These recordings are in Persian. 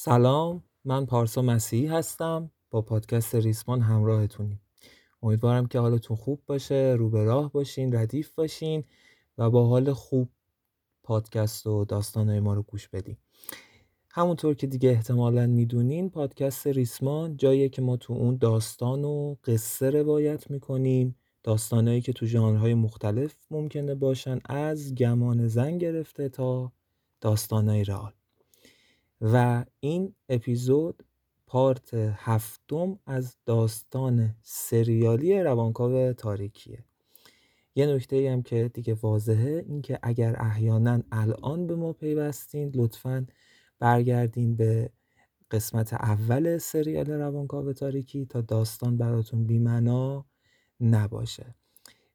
سلام من پارسا مسیحی هستم. با پادکست ریسمان همراهتونیم. امیدوارم که حالتون خوب باشه رو به راه باشین ردیف باشین و با حال خوب پادکست و داستانهای ما رو گوش بدین. همونطور که دیگه احتمالا می‌دونین پادکست ریسمان جاییه که ما تو اون داستان و قصه روایت می‌کنیم. داستانهایی که تو ژانرهای مختلف ممکنه باشن. از گمان زن گرفته تا داستانهای رئال. و این اپیزود پارت هفتم از داستان سریالی روانکاو تاریکیه. یه نکته هم که دیگه واضحه این که اگر احیانا الان به ما پیوستین لطفا برگردین به قسمت اول سریال روانکاو تاریکی تا داستان براتون بیمنا نباشه.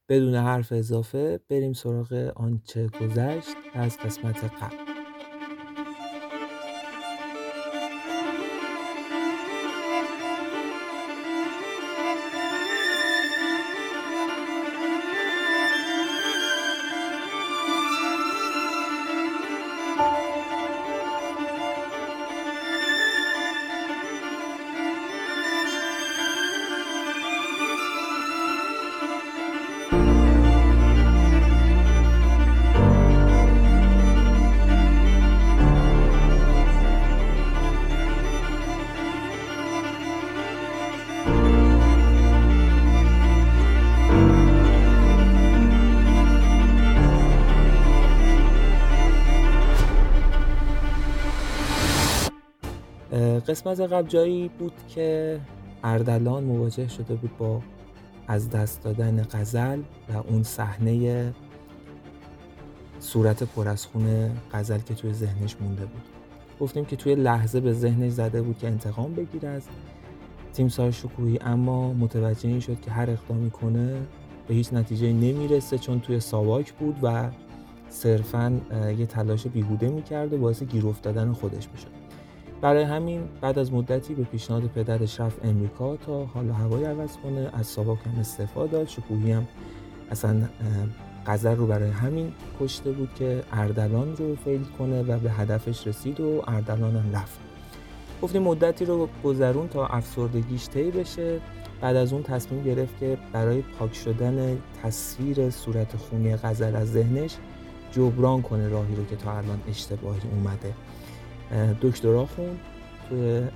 بدون حرف اضافه بریم سراغ آنچه گذشت از قسمت قبل. قسمت قبل جایی بود که اردلان مواجه شده بود با از دست دادن غزل و اون صحنه صورت پر از خون غزل که توی ذهنش مونده بود. گفتیم که توی لحظه به ذهنش زده بود که انتقام بگیره از تیمسار شکوهی اما متوجه این شد که هر اقدامی کنه به هیچ نتیجه نمی‌رسه چون توی ساواک بود و صرفا یه تلاش بیهوده می‌کرد و باعث گیر افتادن خودش می‌شد برای همین بعد از مدتی به پیشنهاد پدرش رفت امریکا تا حال هوای عوض کنه از ساواک هم استعفا داد. شکوهی هم اصلا قذر رو برای همین کشته بود که اردلان رو فیل کنه و به هدفش رسید و اردلان هم رفت. گفتیم مدتی رو گذرون تا افسردگیش طی بشه. بعد از اون تصمیم گرفت که برای پاک شدن تصویر صورت خونی غزل از ذهنش جبران کنه راهی رو که تا الان اشتباهی اومده. دکترا خون توی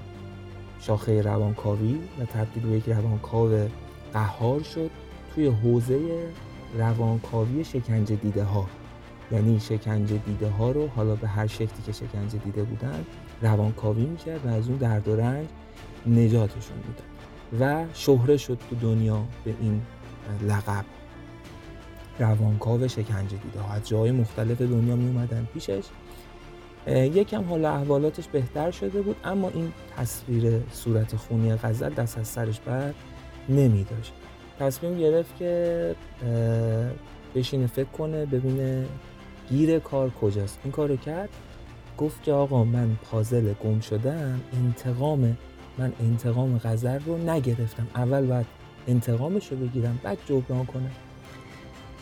شاخه روانکاوی و تبدیل به یک روانکاو قهار شد توی حوزه روانکاوی شکنجه دیده ها یعنی شکنجه دیده ها رو حالا به هر شکلی که شکنجه دیده بودن روانکاوی می‌کرد و از اون درد و نجاتشون بود و شهره شد تو دنیا به این لقب. روانکاو شکنجه دیده ها از جای مختلف دنیا می اومدن پیشش یکم حال احوالاتش بهتر شده بود اما این تصویر صورت خونی غزل دست از سرش بر نمی داشت تصمیم گرفت که بشینه فکر کنه ببینه گیر کار کجاست. این کارو کرد. گفت که آقا من پازل گم شدم انتقام من انتقام غزل رو نگرفتم. اول باید انتقامش رو بگیرم بعد جبران کنم.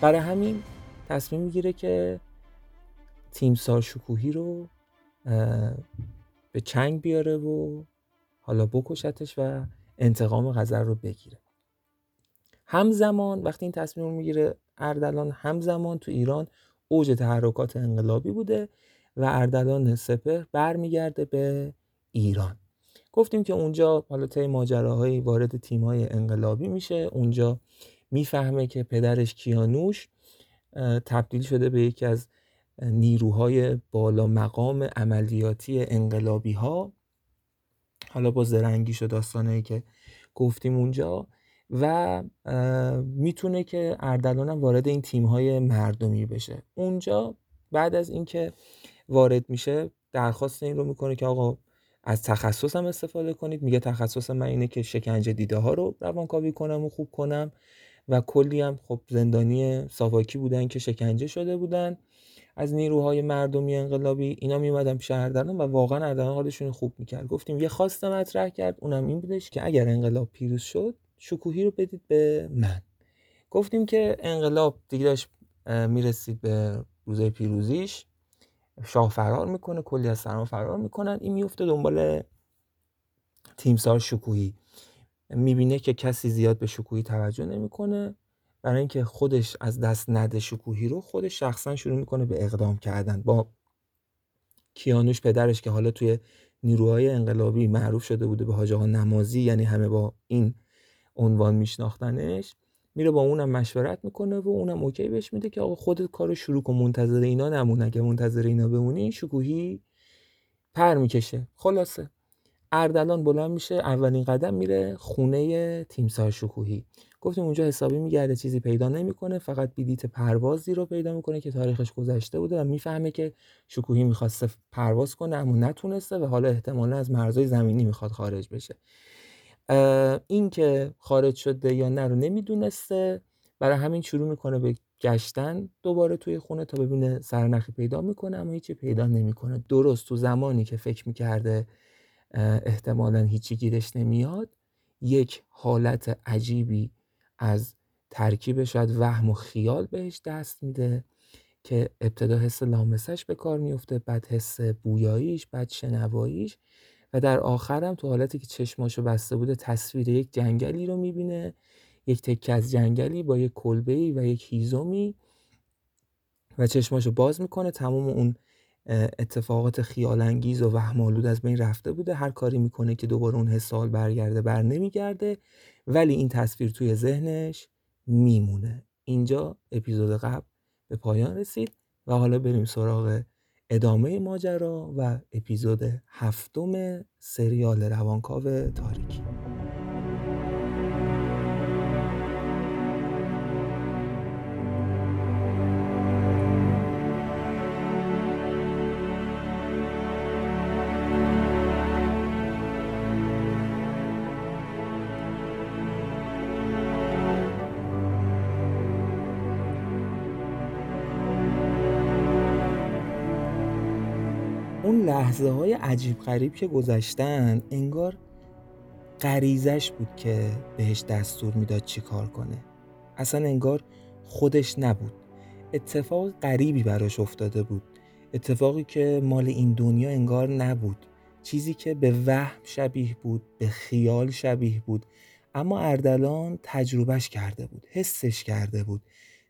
برای همین تصمیم می‌گیره که تیمسار شکوهی رو به چنگ بیاره و حالا بکشتش و انتقام غزل رو بگیره. همزمان وقتی این تصمیم می‌گیره اردلان همزمان تو ایران اوج تحرکات انقلابی بوده و اردلان سپه برمیگرده به ایران. گفتیم که اونجا حالا طی ماجراهایی وارد تیم‌های انقلابی میشه. اونجا می‌فهمه که پدرش کیانوش تبدیل شده به یکی از نیروهای بالا مقام عملیاتی انقلابی ها حالا با زرنگیش و داستانهایی که گفتیم اونجا. و می‌تونه که اردلان هم وارد این تیم های مردمی بشه. اونجا بعد از اینکه وارد میشه درخواست این رو می‌کنه که آقا از تخصصم استفاده کنید. میگه تخصص من اینه که شکنجه دیده ها رو روانکاوی کنم و خوب کنم. و کلی هم خب زندانی ساواکی بودن که شکنجه شده بودن. از نیروهای مردمی انقلابی اینا میومدن پیش اردلان و واقعا اردلان حالشون خوب می‌کرد. گفتیم یه خواست مطرح کرد اونم این بودش که اگر انقلاب پیروز شد شکوهی رو بدید به من. گفتیم که انقلاب دیگه داشت می‌رسید به روزای پیروزیش. شاه فرار می‌کنه کلی از سرما فرار می‌کنن. این میفته دنبال تیمسار شکوهی. می‌بینه که کسی زیاد به شکوهی توجه نمی‌کنه. برای اینکه خودش از دست نده شکوهی رو خودش شخصا شروع می‌کنه به اقدام کردن. با کیانوش پدرش که حالا توی نیروهای انقلابی معروف شده بوده به حاج نمازی یعنی همه با این عنوان میشناختنش میره با اونم مشورت می‌کنه و اونم اوکی بهش میده که آقا خودت کارو شروع کن منتظر اینا نمون. اگه منتظر اینا بمونی شکوهی پر می‌کشه. خلاصه. اردلان بلند میشه اولین قدم میره خونه تیمسار شکوهی. گفتیم اونجا حسابی میگرده چیزی پیدا نمی‌کنه فقط بیدیت پروازی رو پیدا می‌کنه که تاریخش گذشته بوده و می‌فهمه که شکوهی می‌خواسته پرواز کنه اما نتونسته و حالا احتمالا از مرزهای زمینی می‌خواد خارج بشه. این که خارج شده یا نه رو نمی‌دونسته برای همین شروع می‌کنه به گشتن دوباره توی خونه تا ببینه سرنخی پیدا می‌کنه اما هیچی پیدا نمی‌کنه. درست تو زمانی که فکر می‌کرده احتمالا هیچی گیرش نمیاد یک حالت عجیبی از ترکیب شاید وهم و خیال بهش دست میده که ابتدا حس لامسش به کار میفته بعد حس بویاییش بعد شنواییش و در آخرم تو حالتی که چشماشو بسته بوده تصویر یک جنگلی رو می‌بینه یک تکه از جنگلی با یک کلبه و یک هیزومی و چشماشو باز می‌کنه. تمام اون اتفاقات خیالانگیز و وهمالود از بین رفته بوده. هر کاری می‌کنه که دوباره اون حسال برگرده بر نمیگرده ولی این تصویر توی ذهنش میمونه. اینجا اپیزود قبل به پایان رسید و حالا بریم سراغ ادامه ماجرا و اپیزود هفتم سریال روانکاو تاریکی. لحظه های عجیب غریب که گذشتن انگار غریزش بود که بهش دستور می‌داد چی کار کنه. اصلا انگار خودش نبود. اتفاق غریبی براش افتاده بود. اتفاقی که مال این دنیا انگار نبود. چیزی که به وهم شبیه بود به خیال شبیه بود اما اردلان تجربهش کرده بود حسش کرده بود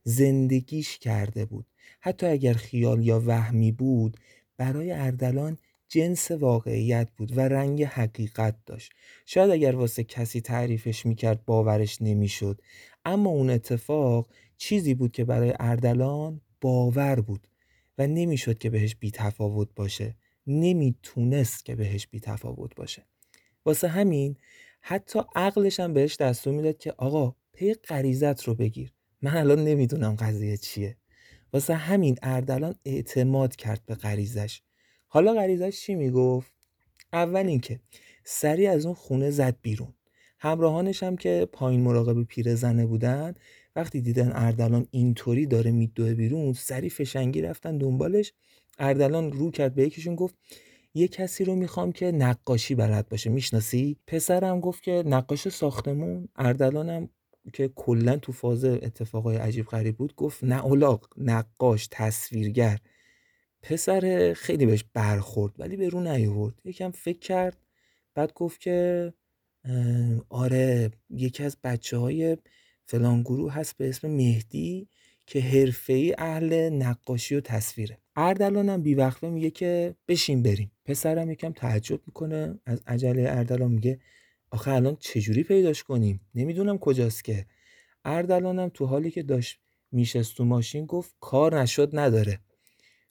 زندگیش کرده بود. حتی اگر خیال یا وهمی بود برای اردلان جنس واقعیت بود و رنگ حقیقت داشت. شاید اگر واسه کسی تعریفش می‌کرد باورش نمی‌شد اما اون اتفاق چیزی بود که برای اردلان باور بود و نمی‌شد که بهش بی تفاوت باشه. نمی‌تونست که بهش بی تفاوت باشه. واسه همین حتی عقلش هم بهش دستور می‌داد که آقا پی غریزت رو بگیر. من الان نمی‌دونم قضیه چیه. واسه همین اردلان اعتماد کرد به غریزش. حالا غریزش چی می‌گفت؟ اول اینکه سری از اون خونه زد بیرون. همراهانش هم که پایین مراقب پیرزنه بودن وقتی دیدن اردلان اینطوری داره میدوه بیرون سری فشنگی رفتن دنبالش. اردلان رو کرد به یکیشون گفت یه کسی رو می‌خوام که نقاشی بلد باشه. می‌شناسی؟ پسرم گفت که نقاش ساختمون. اردلانم که کلا تو فاز اتفاقای عجیب غریب بود گفت نه اولاق نقاش تصویرگر. پسر خیلی بهش برخورد ولی به رو نیورد یکم فکر کرد بعد گفت که آره یکی از بچه های فلان گروه هست به اسم مهدی که حرفه‌ای اهل نقاشی و تصویره. اردلانم بیوقفه میگه که بشین بریم. پسرم یکم تعجب می‌کنه از عجله اردلان میگه آخه الان چجوری پیداش کنیم؟ نمی‌دونم کجاست که. اردلانم تو حالی که داشت میشست تو ماشین گفت کار نشد نداره.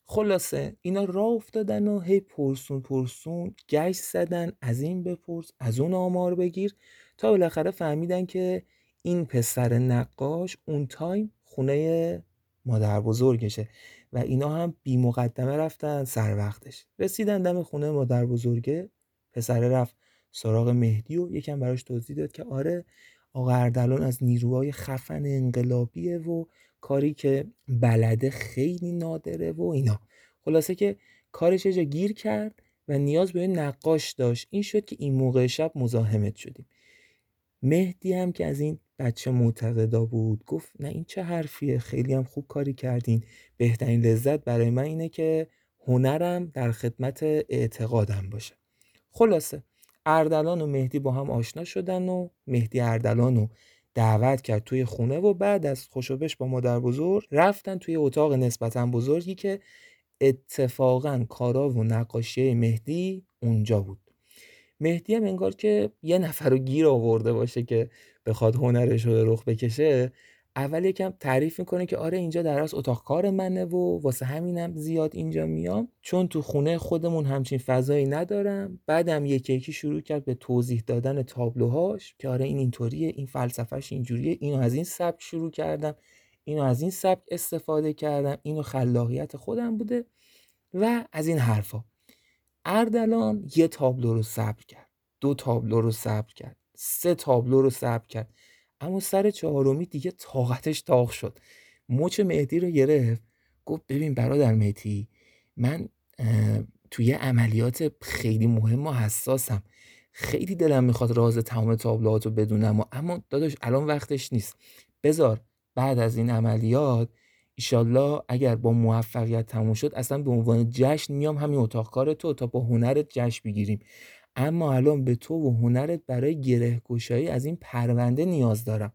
خلاصه اینا راه افتادن و هی پرسون پرسون گشت زدن از این بپرس از اون آمار بگیر. تا بالاخره فهمیدن که این پسر نقاش اون time خونه مادر بزرگشه و اینا هم بی مقدمه رفتن سر وقتش. رسیدن دم خونه مادر بزرگه پسر رفت. سراغ مهدی و یکم براش توضیح داد که آره آقا اردلان از نیروهای خفن انقلابیه و کاری که بلده خیلی نادره و اینا. خلاصه که کارش جا گیر کرد و نیاز به نقاش داشت. این شد که این موقع شب مزاحمت شدیم. مهدی هم که از این بچه معتقدا بود گفت نه این چه حرفیه؟ خیلی هم خوب کاری کردین. بهترین لذت برای من اینه که هنرم در خدمت اعتقادم باشه. خلاصه اردلان و مهدی با هم آشنا شدن و مهدی اردلان رو دعوت کرد توی خونه و بعد از خوشوبش با مادر بزرگ رفتن توی اتاق نسبتا بزرگی که اتفاقا کارا و نقاشی مهدی اونجا بود. مهدی هم انگار که یه نفر رو گیر آورده باشه که بخواد هنرش رو رخ بکشه. اول یکم تعریف می‌کنه که آره اینجا در اتاق کار منه و واسه همینم زیاد اینجا میام. چون تو خونه خودمون همچین فضایی ندارم. بعدم یکی یکی شروع کرد به توضیح دادن تابلوهاش که آره این اینطوریه این فلسفهش اینجوریه اینو از این سبک شروع کردم اینو از این سبک استفاده کردم اینو خلاقیت خودم بوده و از این حرفا. اردلان یه تابلو رو صبر کرد دو تابلو رو صبر کرد سه تابلو رو صبر کرد. اما سر چهارمی دیگه طاقتش تاق شد. مچ مهدی رو گرفت. گفت ببین برادر مهدی من توی عملیات خیلی مهم و حساسم. خیلی دلم می‌خواد راز تمام تابلوهات رو بدونم و اما داداش الان وقتش نیست. بذار بعد از این عملیات ایشالله اگر با موفقیت تموم شد اصلا به عنوان جشن میام همین اتاق کار تو تا با هنرت جشن بگیریم. اما الان به تو و هنرت برای گره گشایی از این پرونده نیاز دارم.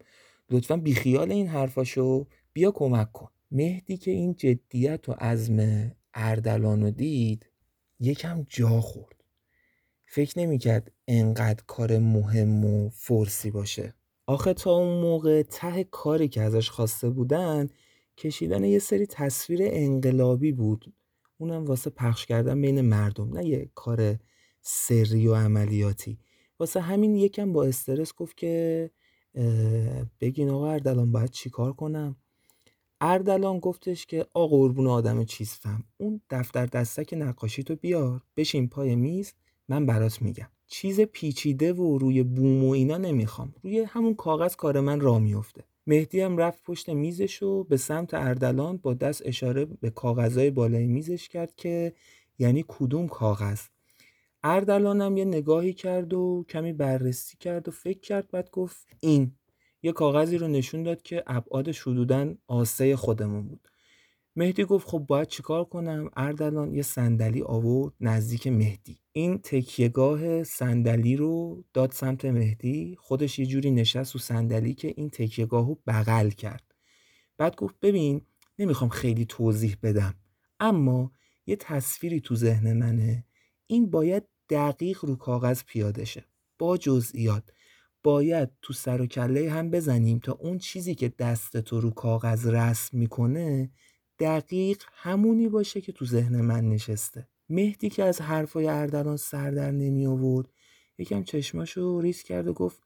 لطفا بیخیال این حرفاشو بیا کمک کن. مهدی که این جدیت و عزم اردلان دید یکم جا خورد. فکر نمی‌کرد انقدر کار مهم و فرسی باشه. آخه تا اون موقع ته کاری که ازش خواسته بودن کشیدن یه سری تصویر انقلابی بود. اونم واسه پخش کردن بین مردم نه یه کار سری و عملیاتی. واسه همین یکم با استرس گفت که بگین آقا اردلان باید چیکار کنم؟ اردلان گفتش که آقا قربون آدم چیز فهم اون دفتر دستک نقاشی تو بیار. بشین پای میز من برات میگم. چیز پیچیده و روی بوم و اینا نمی‌خوام. روی همون کاغذ کار من را میفته. مهدی هم رفت پشت میزش و به سمت اردلان با دست اشاره به کاغذهای بالای میزش کرد که یعنی کدوم کاغذ؟ اردلانم یه نگاهی کرد و کمی بررسی کرد و فکر کرد بعد گفت این یه کاغذی رو نشون داد که ابعادش حدودا آسه خودمون بود. مهدی گفت خب باید چیکار کنم؟ اردلان یه صندلی آورد نزدیک مهدی. این تکیهگاه صندلی رو داد سمت مهدی خودش یه جوری نشست و صندلی که این تکیهگاه رو بغل کرد. بعد گفت ببین نمی‌خوام خیلی توضیح بدم اما یه تصویری تو ذهن منه این باید دقیق رو کاغذ پیاده شه. با جزئیات. باید تو سر و کله هم بزنیم تا اون چیزی که دست تو رو کاغذ رسم می‌کنه دقیق همونی باشه که تو ذهن من نشسته. مهدی که از حرفای اردلان سر در نمی آورد یکم چشماشو ریز کرد و گفت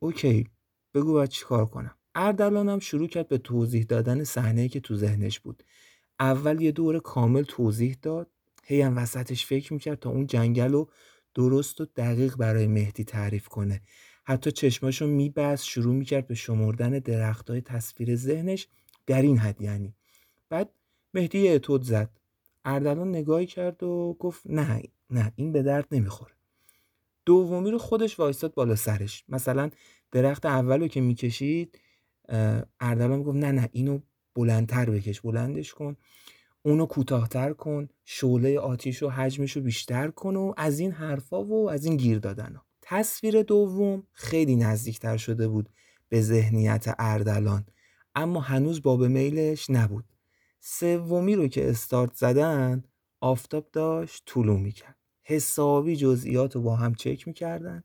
اوکی بگو باید چیکار کنم. اردلان هم شروع کرد به توضیح دادن صحنه که تو ذهنش بود. اول یه دور کامل توضیح داد. هی هم وسطش فکر می‌کرد تا اون جنگل رو درست و دقیق برای مهدی تعریف کنه. حتی چشماشو میبست شروع می‌کرد به شمردن درخت های تصویر ذهنش در این حد یعنی. بعد مهدی اتود زد. اردلان نگاهی کرد و گفت نه نه این به درد نمی‌خوره. دومی رو خودش وایستاد بالا سرش. مثلا درخت اول رو که می‌کشید اردلان گفت نه نه اینو بلندتر بکش بلندش کن. اونو کوتاهتر کن شعله آتیش و حجمش رو بیشتر کن و از این حرفا و از این گیر دادن تصویر دوم خیلی نزدیکتر شده بود به ذهنیت اردلان اما هنوز باب میلش نبود. سومی رو که استارت زدن آفتاب داشت طولو می‌کرد. حسابی جزئیات رو با هم چک می‌کردن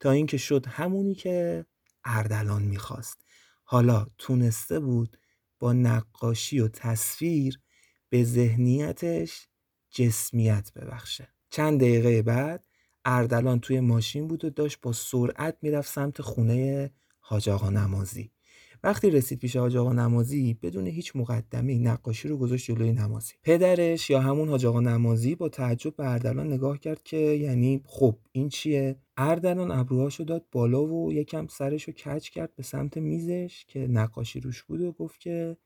تا اینکه شد همونی که اردلان می‌خواست. حالا تونسته بود با نقاشی و تصویر به ذهنیتش جسمیت ببخشه. چند دقیقه بعد اردلان توی ماشین بود و داشت با سرعت می‌رفت سمت خونه حاج آقا نمازی. وقتی رسید پیش حاج آقا نمازی بدون هیچ مقدمه نقاشی رو گذاشت جلوی نمازی. پدرش یا همون حاج آقا نمازی با تعجب به اردلان نگاه کرد که یعنی خب این چیه؟ اردلان ابروهاشو داد بالا و یکم سرشو کج کرد به سمت میزش که نقاشی روش بود و گفت که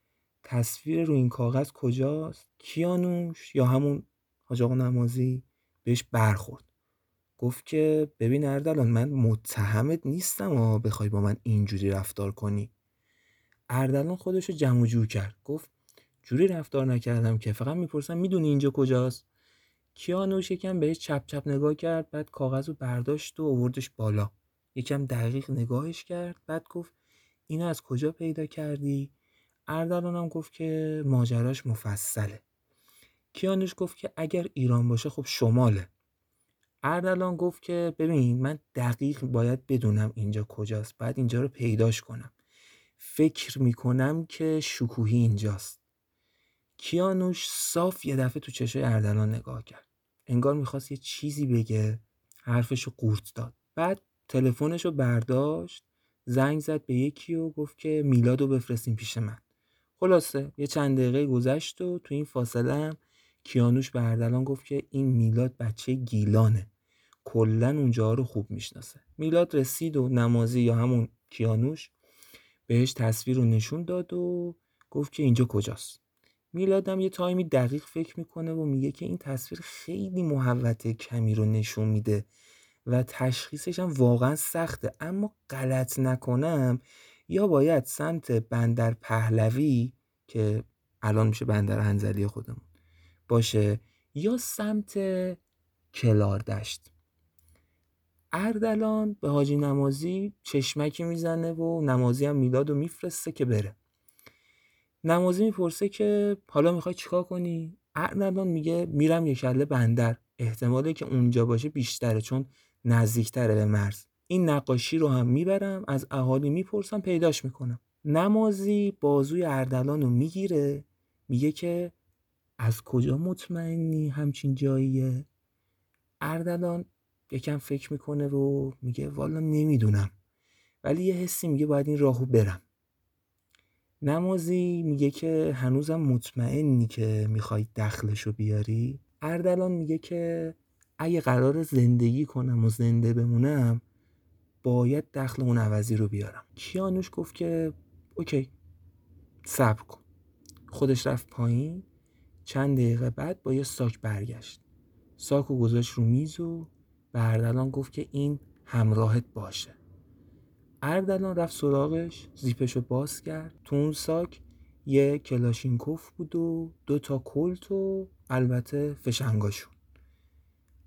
تصویر رو این کاغذ کجاست؟ کیانوش یا همون حاج آقا نمازی بهش برخورد. گفت که ببین اردلان من متهمت نیستم و بخوای با من اینجوری رفتار کنی. اردلان خودش رو جمع جور کرد. گفت جوری رفتار نکردم که فقط می‌پرسم می‌دونی اینجا کجاست؟ کیانوش یکم بهش چپ چپ نگاه کرد بعد کاغذ رو برداشت و آوردش بالا. یکم دقیق نگاهش کرد بعد گفت اینو از کجا پیدا کردی؟ اردلان هم گفت که ماجراش مفصله. کیانوش گفت که اگر ایران باشه خب شماله. اردلان گفت که ببین من دقیق باید بدونم اینجا کجاست بعد اینجا رو پیداش کنم. فکر می‌کنم که شکوهی اینجاست. کیانوش صاف یه دفعه تو چشای اردلان نگاه کرد. انگار می‌خواست یه چیزی بگه حرفشو قورت داد. بعد تلفنشو برداشت زنگ زد به یکی و گفت که میلادو بفرستیم پیش من. خلاصه یه چند دقیقه گذشت و تو این فاصله هم کیانوش به اردلان گفت که این میلاد بچه گیلانه. کلا اونجا رو خوب می‌شناسه. میلاد رسید و نمازی یا همون کیانوش بهش تصویر رو نشون داد و گفت که اینجا کجاست. میلادم یه تایمی دقیق فکر می‌کنه و میگه که این تصویر خیلی محوت کمی رو نشون میده و تشخیصش هم واقعا سخته. اما غلط نکنم یا باید سمت بندر پهلوی که الان میشه بندر انزلی خودمون باشه یا سمت کلاردشت اردلان به حاجی نمازی چشمکی می‌زنه و نمازی هم میلاد و میفرسته که بره. نمازی می‌پرسه که حالا می‌خوای چیکار کنی؟ اردلان میگه میرم یک کله بندر احتماله که اونجا باشه بیشتره چون نزدیکتره به مرز. این نقاشی رو هم می‌برم از اهالی می‌پرسم پیداش می‌کنم. نمازی بازوی اردلان رو می‌گیره میگه که از کجا مطمئنی همچین جاییه؟ اردلان یکم فکر می‌کنه و میگه والا نمی‌دونم. ولی یه حسی میگه باید این راهو برم. نمازی میگه که هنوزم مطمئنی که می‌خوای دخلشو بیاری. اردلان میگه که اگه قرار زندگی کنم و زنده بمونم باید دخل اون عوضی رو بیارم. کیانوش گفت که اوکی صبر کن. خودش رفت پایین. چند دقیقه بعد با یه ساک برگشت. ساک و گذاشت رو میز و به اردلان گفت که این همراهت باشه. اردلان رفت سراغش زیپشو باز کرد. تو اون ساک یه کلاشینکوف بود و دو تا کلت و البته فشنگاشون.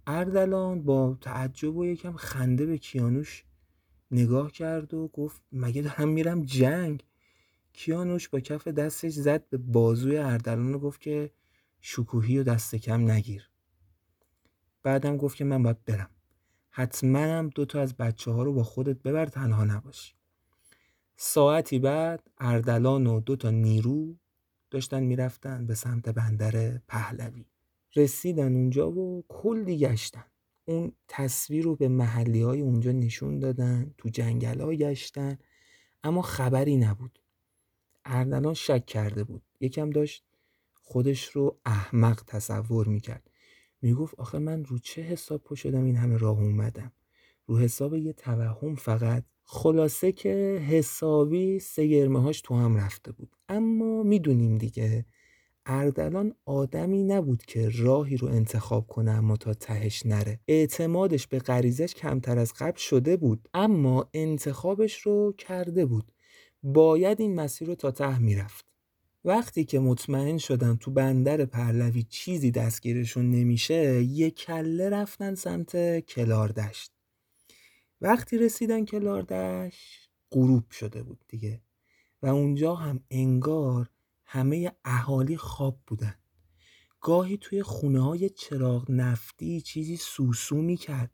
اردلان با تعجب و یکم خنده به کیانوش نگاه کرد و گفت مگه دارم میرم جنگ؟ کیانوش با کف دستش زد به بازوی اردلان و گفت که شکوهی و دست کم نگیر. بعدم گفت که من باید برم. حتما هم دوتا از بچه ها رو با خودت ببر تنها نباشی. ساعتی بعد اردلان و دوتا نیرو داشتن می‌رفتن به سمت بندر پهلوی. رسیدن اونجا و کلی گشتن. اون تصویر رو به محلی های اونجا نشون دادن تو جنگل ها گشتن اما خبری نبود. اردلان شک کرده بود. یکم داشت خودش رو احمق تصور می‌کرد. می‌گفت آخه من رو چه حساب پا این همه راه اومدم رو حساب یه توهم فقط. خلاصه که حسابی سگرمه هاش تو هم رفته بود. اما می‌دونیم دیگه اردلان آدمی نبود که راهی رو انتخاب کنه اما تا تهش نره. اعتمادش به غریزش کمتر از قبل شده بود اما انتخابش رو کرده بود. باید این مسیر رو تا ته می‌رفت. وقتی که مطمئن شدن تو بندر پهلوی چیزی دستگیرشون نمیشه یک کله رفتن سمت کلاردشت. وقتی رسیدن کلاردشت غروب شده بود دیگه. و اونجا هم انگار همه اهالی خواب بودن. گاهی توی خونه های چراغ نفتی چیزی سوسو می‌کرد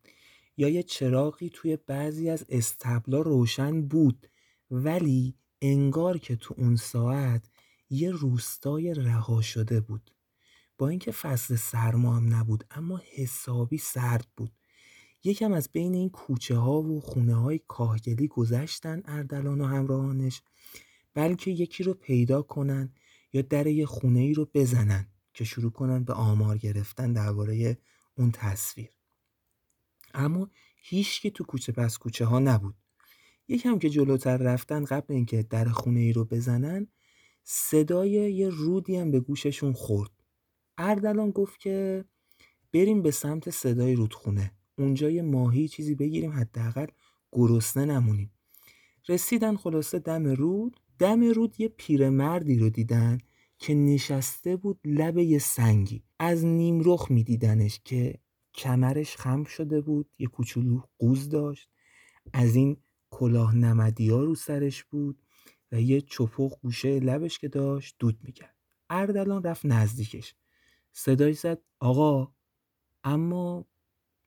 یا یه چراغی توی بعضی از استبلا روشن بود ولی انگار که تو اون ساعت یه روستای رها شده بود. با اینکه فصل سرما هم نبود اما حسابی سرد بود. یکم از بین این کوچه ها و خونه های کاهگلی گذشتن اردلان و همراهانش بلکه یکی رو پیدا کنن یا در یه خونه ای رو بزنن که شروع کنن به آمار گرفتن درباره اون تصویر. اما هیچ که تو کوچه پس کوچه ها نبود. یکم که جلوتر رفتن قبل اینکه در خونه ای رو بزنن صدای یه رودی هم به گوششون خورد. اردلان گفت که بریم به سمت صدای رودخونه. اونجا یه ماهی چیزی بگیریم حداقل گرسنه نمونیم. رسیدن خلاصه دم رود دم رود یه پیرمردی رو دیدن که نشسته بود لب یه سنگی. از نیم رخ میدیدنش که کمرش خم شده بود یه کوچولو قوز داشت. از این کلاه نمدی ها رو سرش بود و یه چپق گوشه لبش که داشت دود می‌کرد. اردلان رفت نزدیکش. صدای زد آقا اما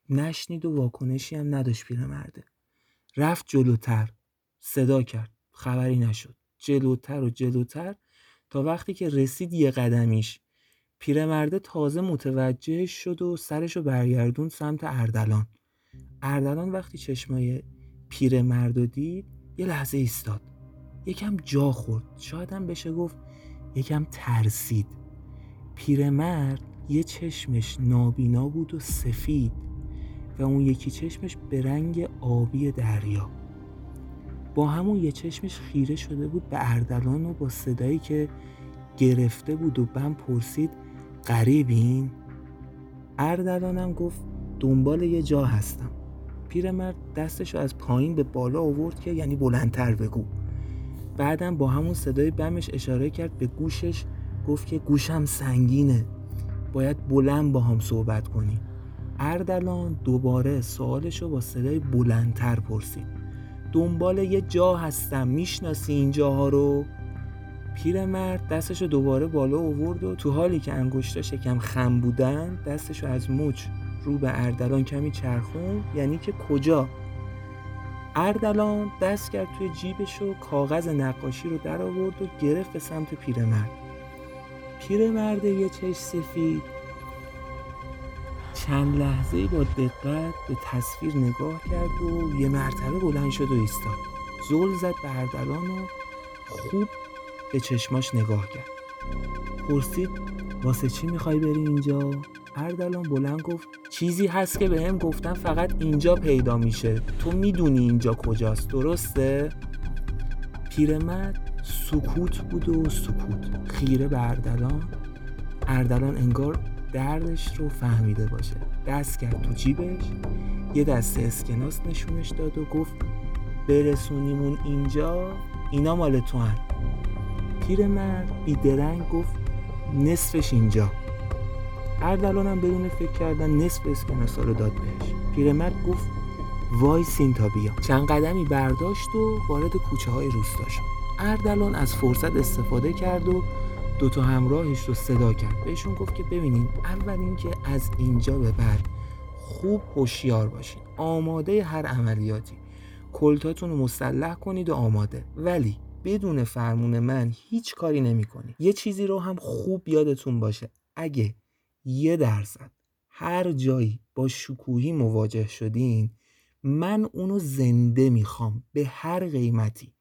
نشنید و واکنشی هم نداشت پیرمرده. رفت جلوتر. صدا کرد. خبری نشد. جلوتر و جلوتر تا وقتی که رسید یه قدمیش. پیرمرده تازه متوجه شد و سرشو برگردون سمت اردلان. اردلان وقتی چشمای پیرمرد دید یه لحظه ایستاد. یکم جا خورد. شاید هم بشه گفت یکم ترسید. پیرمرد یه چشمش نابینا بود و سفید و اون یکی چشمش به رنگ آبی دریا. با همون یه چشمش خیره شده بود به اردلان و با صدایی که گرفته بود و بم پرسید قریبین اردلانم گفت دنبال یه جا هستم. پیرمرد دستش از پایین به بالا آورد که یعنی بلندتر بگو. بعدم با همون صدای بمش اشاره کرد به گوشش گفت که گوشم سنگینه باید بلند با هم صحبت کنی اردلان دوباره سوالش رو با صدای بلندتر پرسید. دنبال یه جا هستم. می‌شناسی این جاها رو؟ پیرمرد دستش رو دوباره بالا آورد و تو حالی که انگشتاش یکم خم بودن دستش رو از مچ رو به اردلان کمی چرخون یعنی که کجا؟ اردلان دست کرد توی جیبش و کاغذ نقاشی رو در آورد و گرفت به سمت پیرمرد. پیرمرد یه چش سفید چند لحظه با دقت به تصویر نگاه کرد و یه مرتبه بلند شد و ایستاد. زل زد به و خوب به چشماش نگاه کرد. پرسید واسه چی می‌خوای بری اینجا؟ اردلان بلند گفت چیزی هست که به هم گفتن فقط اینجا پیدا میشه. تو می‌دونی اینجا کجاست درسته؟ پیرمرد سکوت بود و سکوت. خیره به اردلان اردلان انگار دردش رو فهمیده باشه. دست کرد تو جیبش یه دسته اسکناس نشونش داد و گفت برسونیمون اینجا اینا مال تو هن. پیرمرد بیدرنگ گفت نصفش اینجا. اردلانم بدون فکر کردن نصف اسکناسا رو داد بهش. پیرمرد گفت وای تا بیا. چند قدمی برداشت و وارد کوچه های روستا شد. اردلان از فرصت استفاده کرد و دوتا همراهش رو صدا کرد. بهشون گفت که ببینین اول اینکه از اینجا به بعد خوب هوشیار باشین. آماده هر عملیاتی. کلتاتون رو مسلح کنید و آماده. ولی بدون فرمون من هیچ کاری نمی یه چیزی رو هم خوب یادتون باشه. اگه یه درصد هر جایی با شکوهی مواجه شدین من اونو زنده می‌خوام. به هر قیمتی.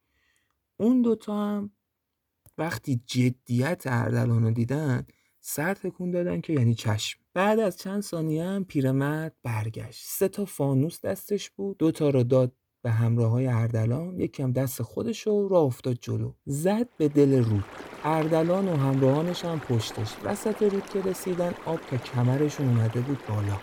اون دوتا هم وقتی جدیت اردلان رو دیدن سر تکون دادن که یعنی چشم. بعد از چند ثانیه هم پیرمرد برگشت. سه تا فانوس دستش بود دوتا رو داد به همراه های اردلان یکم دست خودش رو را افتاد جلو. زد به دل رود. اردلان و همراهانش هم پشتش. وسط رود که رسیدن آب تا کمرشون اومده بود بالا.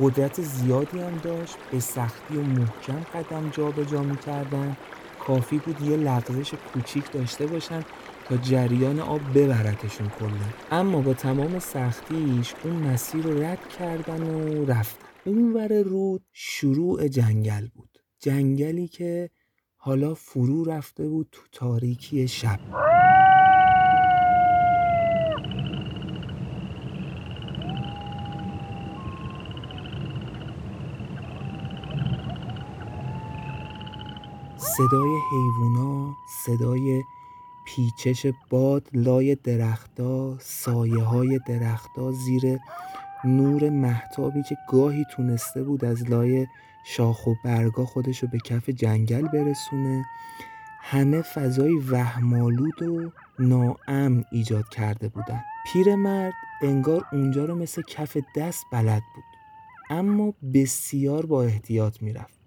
قدرت زیادی هم داشت. به سختی و محکم قدم جا به جا می‌کردن. کافی بود یه لغزش کوچیک داشته باشن. تا جریان آب ببرتشون کلا. اما با تمام سختیش اون مسیر رو رد کردن و رفتن. اونور رود شروع جنگل بود. جنگلی که حالا فرو رفته بود تو تاریکی شب. صدای حیوونا صدای پیچش باد لای درختا سایه های درختا زیر نور محتابی که گاهی تونسته بود از لای شاخ و برگا خودشو به کف جنگل برسونه. همه فضای وهمالود و ناامن ایجاد کرده بودن. پیرمرد انگار اونجا رو مثل کف دست بلد بود. اما بسیار با احتیاط می‌رفت.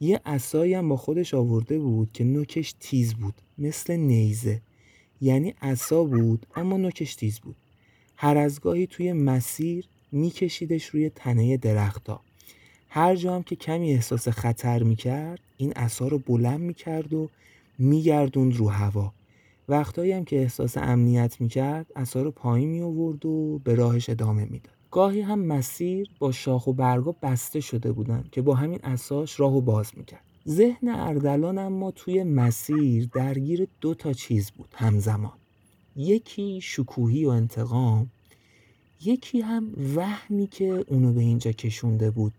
یه عصایی هم با خودش آورده بود که نوکش تیز بود مثل نیزه. یعنی عصا بود اما نوکش تیز بود. هر از گاهی توی مسیر میکشیدش روی تنه درختا هر جا هم که کمی احساس خطر می‌کرد این عصا رو بلند می‌کرد و میگردوند رو هوا. وقتایی هم که احساس امنیت می‌کرد اصا رو پایین می آورد و به راهش ادامه می‌داد. گاهی هم مسیر با شاخ و برگا بسته شده بودن که با همین اساس راهو باز می‌کرد. ذهن اردلان اما توی مسیر درگیر دو تا چیز بود همزمان. یکی شکوهی و انتقام یکی هم وهمی که اونو به اینجا کشونده بود.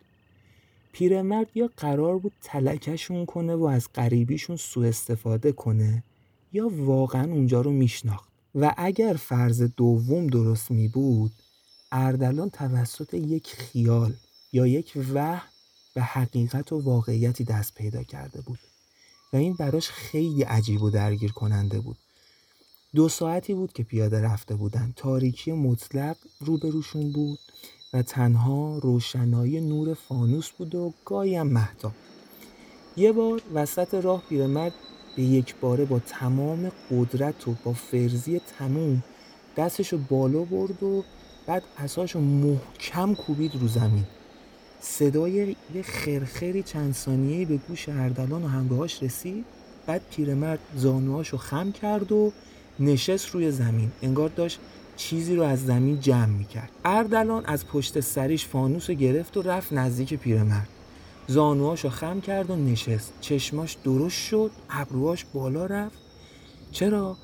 پیرمرد یا قرار بود تلکشون کنه و از غریبیشون سوء استفاده کنه یا واقعا اونجا رو میشناخت. و اگر فرض دوم درست می بود اردلان توسط یک خیال یا یک وهم به حقیقت و واقعیتی دست پیدا کرده بود و این براش خیلی عجیب و درگیر کننده بود. دو ساعتی بود که پیاده رفته بودن تاریکی مطلق روبروشون بود و تنها روشنایی نور فانوس بود و گاهی هم مهتاب. یه بار وسط راه پیرمرد به یک باره با تمام قدرت و با فرزی تموم دستشو بالا برد و بعد اساشو محکم کوبید رو زمین. صدای یه خرخری چند ثانیه‌ای به گوش اردلان و همراهاش رسید. بعد پیرمرد زانوهاشو خم کرد و نشست روی زمین. انگار داشت چیزی رو از زمین جمع می‌کرد. اردلان از پشت سریش فانوس رو گرفت و رفت نزدیک پیرمرد. زانوهاشو خم کرد و نشست. چشماش درست شد. ابروهاش بالا رفت. چرا؟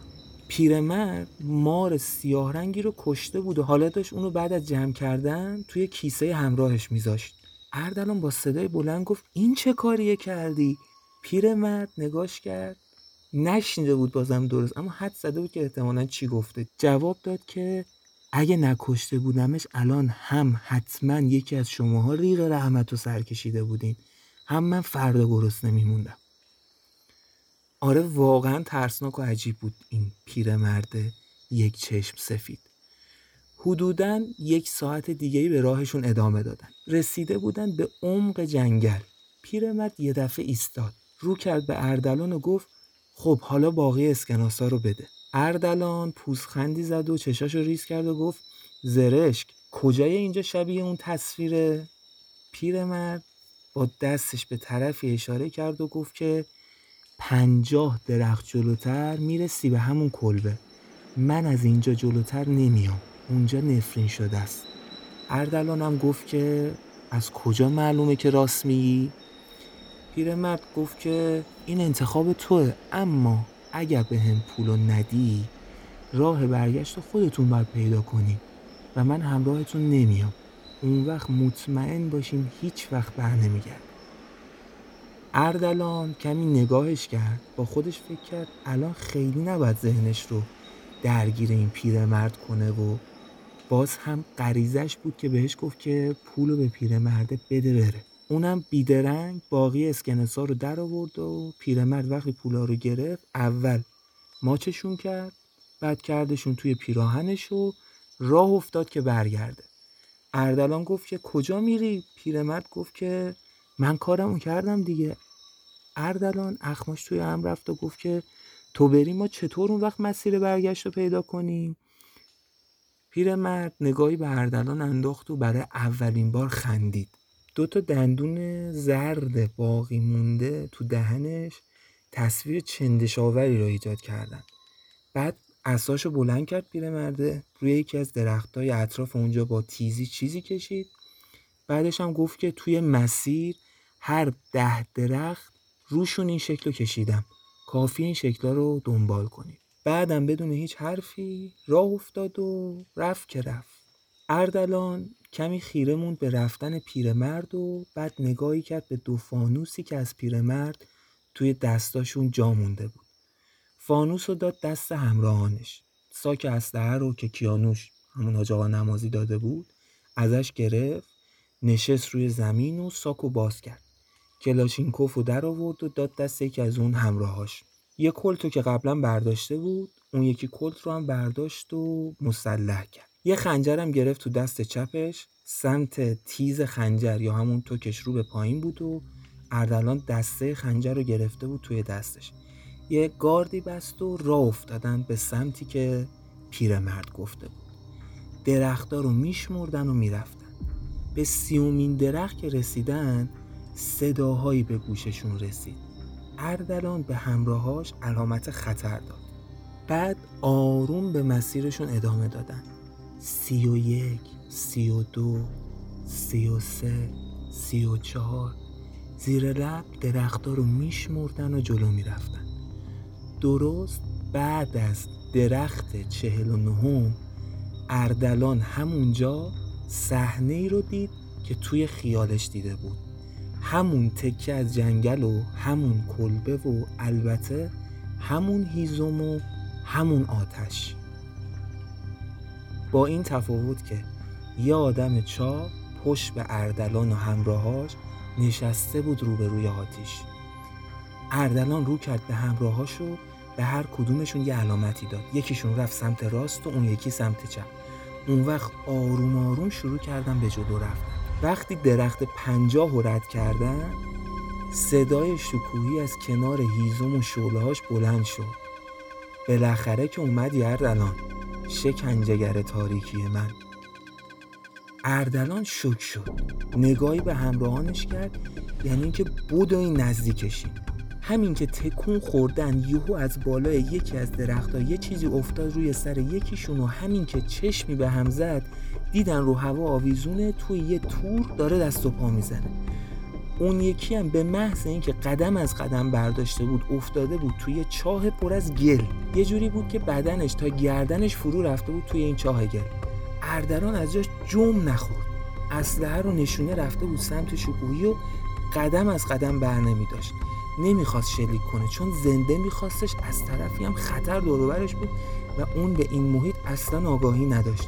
پیرمرد مار سیاه رنگی رو کشته بود و حالا داشت اونو بعد از جمع کردن توی کیسه همراهش میذاشت. اردلان با صدای بلند گفت این چه کاریه کردی؟ پیرمرد نگاش کرد. نشنیده بود بازم درست اما حد زده بود که احتمالا چی گفته. جواب داد که اگه نکشته بودمش الان هم حتما یکی از شماها ریغ رحمت رو سر کشیده بودین. هم من فردا گرسنه میموندم. آره واقعا ترسناک و عجیب بود این پیرمرد یک چشم سفید. حدودا یک ساعت دیگه به راهشون ادامه دادن. رسیده بودن به عمق جنگل. پیرمرد یه دفعه ایستاد. رو کرد به اردلان و گفت خب حالا باقی اسکناسا رو بده. اردلان پوزخندی زد و چشاشو ریز کرد و گفت زرشک کجای اینجا شبیه اون تصویره؟ پیرمرد با دستش به طرفی اشاره کرد و گفت که پنجاه درخت جلوتر می‌رسی به همون کلبه. من از اینجا جلوتر نمیام. اونجا نفرین شده است. اردلانم گفت که از کجا معلومه که راست میگی؟ پیرمرد گفت که این انتخاب توه اما اگر به هم پولو ندی راه برگشت خودتون باید پیدا کنی و من همراهتون نمیام. اون وقت مطمئن باشین هیچ وقت بر نمیگرد اردلان کمی نگاهش کرد. با خودش فکر کرد الان خیلی نباید ذهنش رو درگیر این پیرمرد کنه و باز هم غریزش بود که بهش گفت که پولو به پیرمرده بده بره. اونم بیدرنگ باقی اسکنسا رو در آورد و پیرمرد وقتی پولا رو گرفت اول ماچشون کرد بعد کردشون توی پیراهنش و راه افتاد که برگرده. اردلان گفت که کجا میری؟ پیرمرد گفت که من کارمو کردم دیگه. اردلان اخماش توی هم رفت و گفت که تو بری ما چطور اون وقت مسیر برگشت رو پیدا کنیم؟ پیرمرد نگاهی به اردلان انداخت و برای اولین بار خندید. دو تا دندون زرد باقی مونده تو دهنش تصویر چندشاوری را ایجاد کردن. بعد اساشو بلند کرد پیرمرده روی یکی از درختای اطراف اونجا با تیزی چیزی کشید. بعدش هم گفت که توی مسیر هر ده درخت روشون این شکل رو کشیدم. کافی این شکلا رو دنبال کنید. بعدم بدون هیچ حرفی راه افتاد و رفت که رفت. اردلان کمی خیره موند به رفتن پیرمرد و بعد نگاهی کرد به دو فانوسی که از پیرمرد توی دستاشون جا مونده بود. فانوس رو داد دست همراهانش. ساک اسلحه رو که کیانوش همون حاج نمازی داده بود ازش گرفت نشست روی زمین و ساک و باز کرد. کلاشینکوف رو در آورد و داد دست یکی از اون همراهاش. یه کلتو که قبلا برداشته بود اون یکی کلت رو هم برداشت و مسلح کرد. یه خنجرم گرفت تو دست چپش سمت تیز خنجر یا همون توکش رو به پایین بود و اردلان دسته خنجر رو گرفته بود توی دستش. یه گاردی بست و راه افتادن به سمتی که پیرمرد گفته بود. درختها رو میشمردن و می‌رفتن. به سیومین درخت که رسیدن صداهایی به گوششون رسید. اردلان به همراهاش علامت خطر داد. بعد آروم به مسیرشون ادامه دادن. سی و یک سی و دو سی و سه سی و چهار. زیر لب درختها رو میشمردن و جلو می‌رفتن. درست بعد از درخت چهل و نهم اردلان همونجا صحنه ای رو دید که توی خیالش دیده بود. همون تکه از جنگل و همون کلبه و البته همون هیزم و همون آتش. با این تفاوت که یه آدم چاپ پشت به اردلان و همراهاش نشسته بود روبروی آتیش. اردلان رو کرد به همراهاش و به هر کدومشون یه علامتی داد. یکیشون رفت سمت راست و اون یکی سمت چپ. اون وقت آروم آروم شروع کردن به جلو رفتن. وقتی درخت پنجاه رو رد کردن صدای شکوهی از کنار هیزم و شولهاش بلند شد. بالاخره که اومدی اردلان شکنجهگر تاریکی من. اردلان شک شد. نگاهی به همراهانش کرد یعنی اینکه بود این نزدیکشی همین که تکون خوردن یهو از بالای یکی از درختها یه چیزی افتاد روی سر یکیشون و همین که چشمی به هم زد دیدن رو هوا آویزونه توی یه تور داره دست و پا می‌زنه. اون یکی هم به محض اینکه قدم از قدم برداشته بود افتاده بود توی چاه پر از گل. یه جوری بود که بدنش تا گردنش فرو رفته بود توی این چاه گل. اردران از جاش جم نخورد. اسلحه رو نشونه رفته بود سمت شکوهی و قدم از قدم بر نمی داشت نمی‌خواست شلیک کنه چون زنده میخواستش از طرفی هم خطر دوروبرش بود و اون به این محیط اصلا آگاهی نداشت.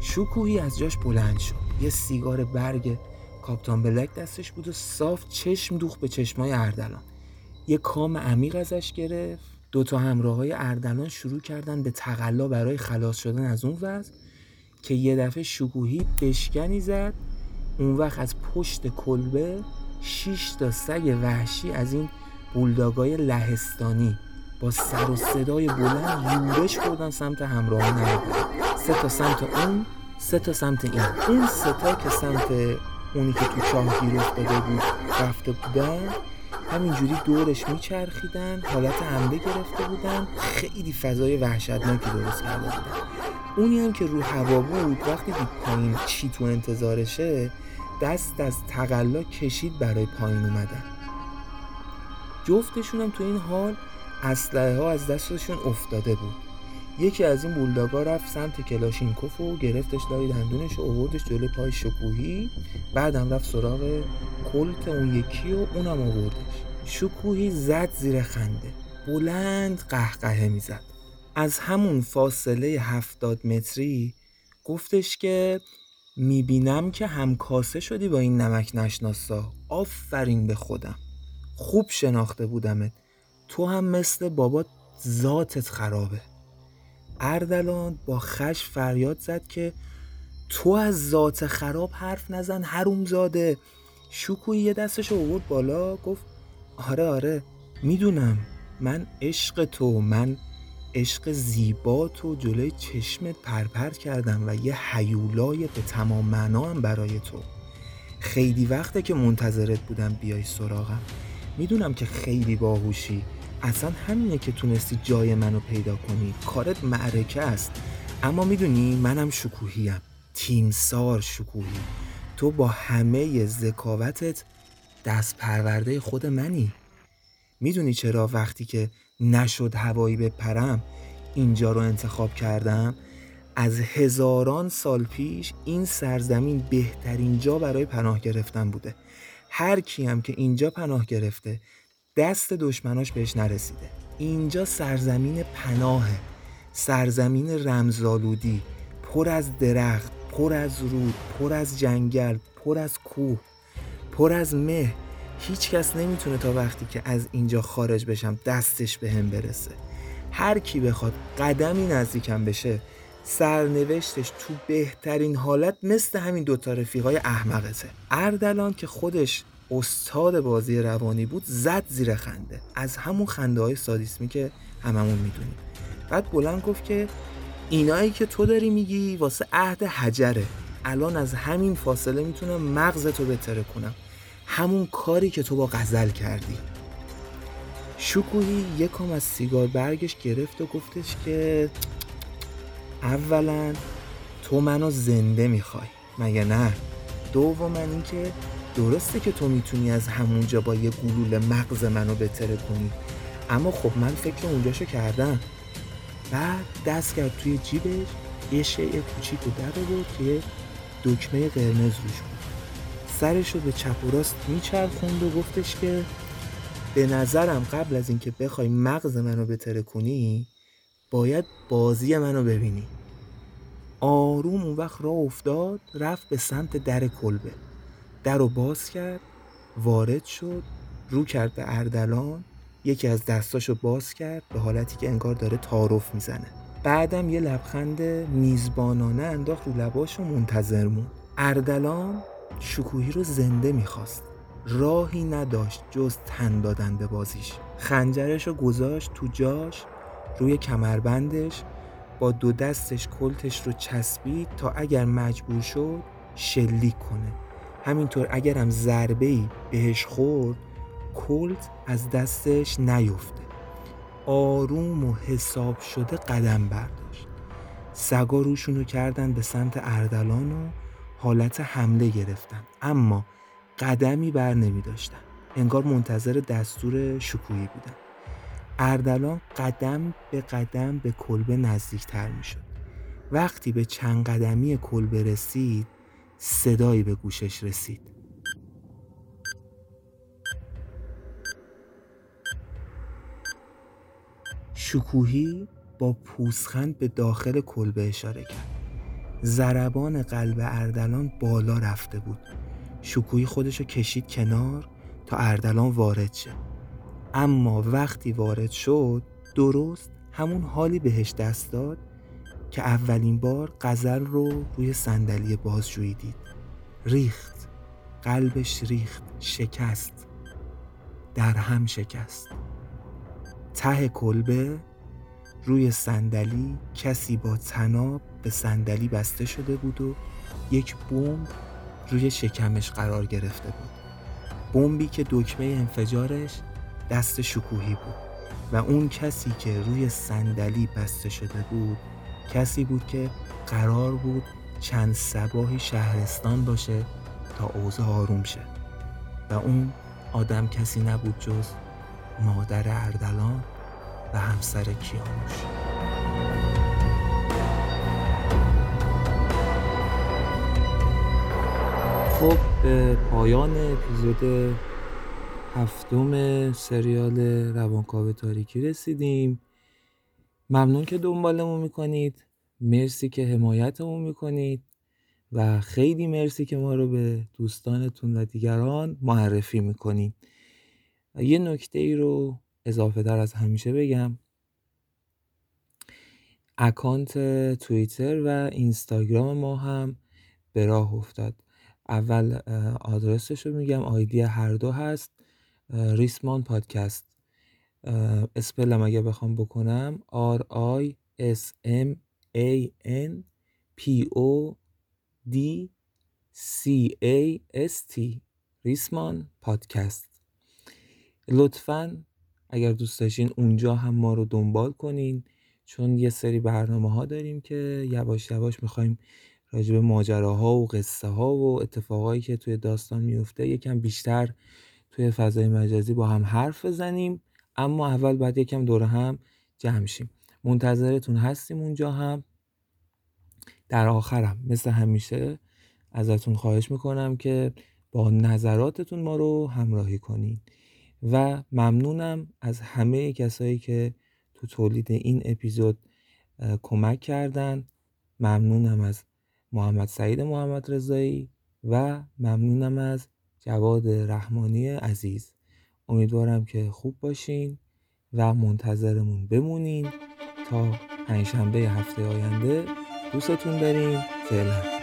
شکوهی از جاش بلند شد. یه سیگار برگ کاپتان بلک دستش بود و صاف چشم دوخ به چشمای اردلان. یه کام عمیق ازش گرفت. دوتا همراه های اردلان شروع کردن به تقلا برای خلاص شدن از اون وضع که یه دفعه شکوهی بشکنی زد. اون وقت از پشت کلبه شیش تا سگ وحشی از این بولداگای لهستانی با سر و صدای بلند یورش خوردن سمت همراه نردلان سه تا سمت اون سه تا سمت این. اون سه تا که سمت اونی که تو چاه گیر افتاده بود رفته بودن همینجوری دورش میچرخیدن حالت حمله گرفته بودن خیلی فضای وحشتناکی درست کرده بودن. اونی هم که رو هوا بود وقتی دید پایین چی تو انتظارشه دست از تقلا کشید برای پایین اومدن. جفتشون هم تو این حال اسلحه ها از دستشون افتاده بود. یکی از این بولداگا رفت سمت کلاشینکوف و گرفتش لای دندونش و اووردش جلوی پای شکوهی. بعدم رفت سراغ کلت اون یکی و اونم اووردش شکوهی زد زیر خنده. بلند قهقهه می‌زد. از همون فاصله هفتاد متری گفتش که می‌بینم که همکاسه شدی با این نمک نشناسا. آفرین به خودم. خوب شناخته بودمت. تو هم مثل بابات ذاتت خرابه. اردلان با خش فریاد زد که تو از ذات خراب حرف نزن زاده. شکوی یه دستش آورد بالا گفت آره آره می‌دونم. من عشق تو من عشق زیبا تو جلوی چشمت پرپر کردم و یه حیولای به تمام معنا هم برای تو. خیلی وقته که منتظرت بودم بیای سراغم. می‌دونم که خیلی باهوشی. اصلا همینه که تونستی جای منو پیدا کنی. کارت معرکه است. اما می‌دونی منم شکوهیم. تیمسار شکوهی. تو با همه ذکاوتت دست پرورده خود منی. می‌دونی چرا وقتی که نشد هوایی بپرم اینجا رو انتخاب کردم. از هزاران سال پیش این سرزمین بهترین جا برای پناه گرفتن بوده. هر کی هم که اینجا پناه گرفته دست دشمناش بهش نرسیده. اینجا سرزمین پناهه. سرزمین رمزالودی پر از درخت پر از رود پر از جنگل پر از کوه پر از مه. هیچ کس نمی‌تونه تا وقتی که از اینجا خارج بشم دستش به هم برسه. هر کی بخواد قدمی نزدیکم بشه سرنوشتش تو بهترین حالت مثل همین دوتا رفیقای احمقته. اردلان که خودش استاد بازی روانی بود زد زیر خنده. از همون خنده های سادیسمی که هممون می‌دونیم. بعد بلند گفت که اینایی که تو داری میگی واسه عهد حجره. الان از همین فاصله می‌تونم مغزتو بتره کنم. همون کاری که تو با غزل کردی. شکوهی یکم از سیگار برگش گرفت و گفتش که اولا تو منو زنده می‌خوای. مگه نه؟ دوم اینکه درسته که تو می‌تونی از همونجا با یه گلوله مغز منو بتره کنی. اما خب من فکر اونجاشو کردم. بعد دست کرد توی جیبش یه شیء کوچیک و در بود که دکمه قرمز روش سرش رو به چپ و راست میچرخوند و گفتش که به نظرم قبل از اینکه بخوای مغز منو بتره کنی باید بازی منو ببینی. آروم اون وقت راه افتاد رفت به سمت در کلبه. در رو باز کرد وارد شد رو کرد به اردلان یکی از دستاشو باز کرد به حالتی که انگار داره تعارف می‌زنه. بعدم یه لبخند میزبانانه انداخت رو لباش و منتظر اردلان شکوهی رو زنده می‌خواست. راهی نداشت جز تن دادن به بازیش. خنجرش رو گذاشت تو جاش روی کمربندش با دو دستش کلتش رو چسبید تا اگر مجبور شد شلیک کنه. همینطور اگرم ضربه ای بهش خورد کلت از دستش نیفته. آروم و حساب شده قدم برداشت. سگا روشونو کردن به سمت اردلان و حالت حمله گرفتن. اما قدمی بر نمی داشتن. انگار منتظر دستور شکویی بودن. اردلان قدم به قدم به کلبه نزدیکتر می شد. وقتی به چند قدمی کلبه رسید صدایی به گوشش رسید. شکوهی با پوسخند به داخل کلبه اشاره کرد. زربان قلب اردلان بالا رفته بود. شکوهی خودشو کشید کنار تا اردلان وارد شه. اما وقتی وارد شد درست همون حالی بهش دست داد که اولین بار قزل رو روی صندلی بازجویی دید. ریخت. قلبش ریخت. شکست. در هم شکست. ته کلبه روی صندلی کسی با تناب به صندلی بسته شده بود و یک بمب روی شکمش قرار گرفته بود. بمبی که دکمه انفجارش دست شکوهی بود و اون کسی که روی صندلی بسته شده بود کسی بود که قرار بود چند سباهی شهرستان باشه تا اوضاع آروم شه. و اون آدم کسی نبود جز مادر اردلان و همسر کیانوش. خب به پایان اپیزود هفتم سریال روانکاو تاریکی رسیدیم. ممنون که دنبالمون می‌کنید. مرسی که حمایتمون می‌کنید و خیلی مرسی که ما رو به دوستانتون و دیگران معرفی می‌کنید. یه نکته ای رو اضافه در از همیشه بگم. اکانت توییتر و اینستاگرام ما هم به راه افتاد. اول آدرسش رو میگم. آیدی هر دو هست. ریسمان پادکست. اسپلم اگه بخوام بکنم. R I S M A N P O D C A S T ریسمان پادکست. لطفا اگر دوست داشتین اونجا هم ما رو دنبال کنین. چون یه سری برنامه ها داریم که یواش یواش می‌خوایم راجب ماجراها و قصه ها و اتفاقایی که توی داستان میفته یکم بیشتر توی فضای مجازی با هم حرف بزنیم. اما اول باید یکم دور هم جمع شیم. منتظرتون هستیم اونجا هم. در آخرم مثل همیشه ازتون خواهش می‌کنم که با نظراتتون ما رو همراهی کنین. و ممنونم از همه کسایی که تو تولید این اپیزود کمک کردن. ممنونم از محمد سعید محمد رضایی و ممنونم از جواد رحمانی عزیز. امیدوارم که خوب باشین و منتظرمون بمونین تا پنجشنبه هفته آینده. دوستتون داریم. فعلا.